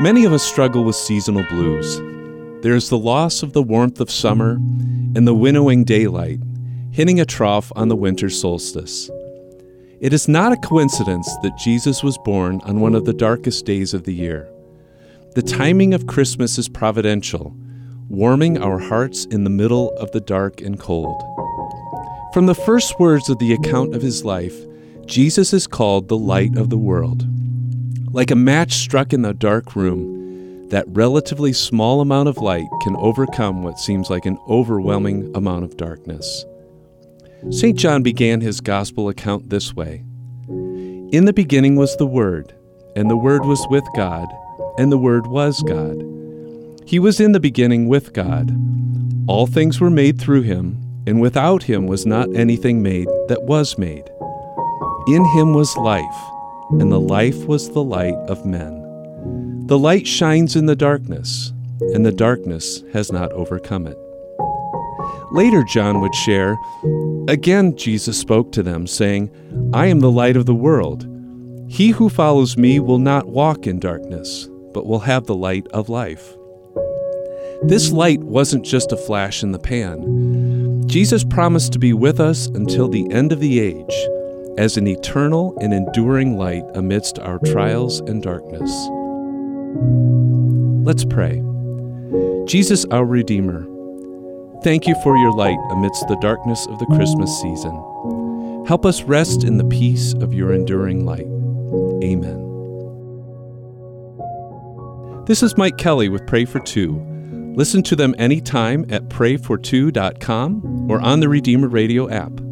Many of us struggle with seasonal blues. There is the loss of the warmth of summer and the winnowing daylight, hitting a trough on the winter solstice. It is not a coincidence that Jesus was born on one of the darkest days of the year. The timing of Christmas is providential, warming our hearts in the middle of the dark and cold. From the first words of the account of his life, Jesus is called the light of the world. Like a match struck in a dark room, that relatively small amount of light can overcome what seems like an overwhelming amount of darkness. St. John began his gospel account this way In the beginning was the Word, and the Word was with God, and the Word was God. He was in the beginning with God. All things were made through him, and without him was not anything made that was made. In him was life and the life was the light of men. The light shines in the darkness, and the darkness has not overcome it. Later, John would share, Again, Jesus spoke to them, saying, I am the light of the world. He who follows me will not walk in darkness, but will have the light of life. This light wasn't just a flash in the pan. Jesus promised to be with us until the end of the age as an eternal and enduring light amidst our trials and darkness. Let's pray. Jesus, our Redeemer, thank you for your light amidst the darkness of the Christmas season. Help us rest in the peace of your enduring light. Amen. This is Mike Kelly with Pray for Two. Listen to them anytime at prayfor2.com or on the Redeemer Radio app.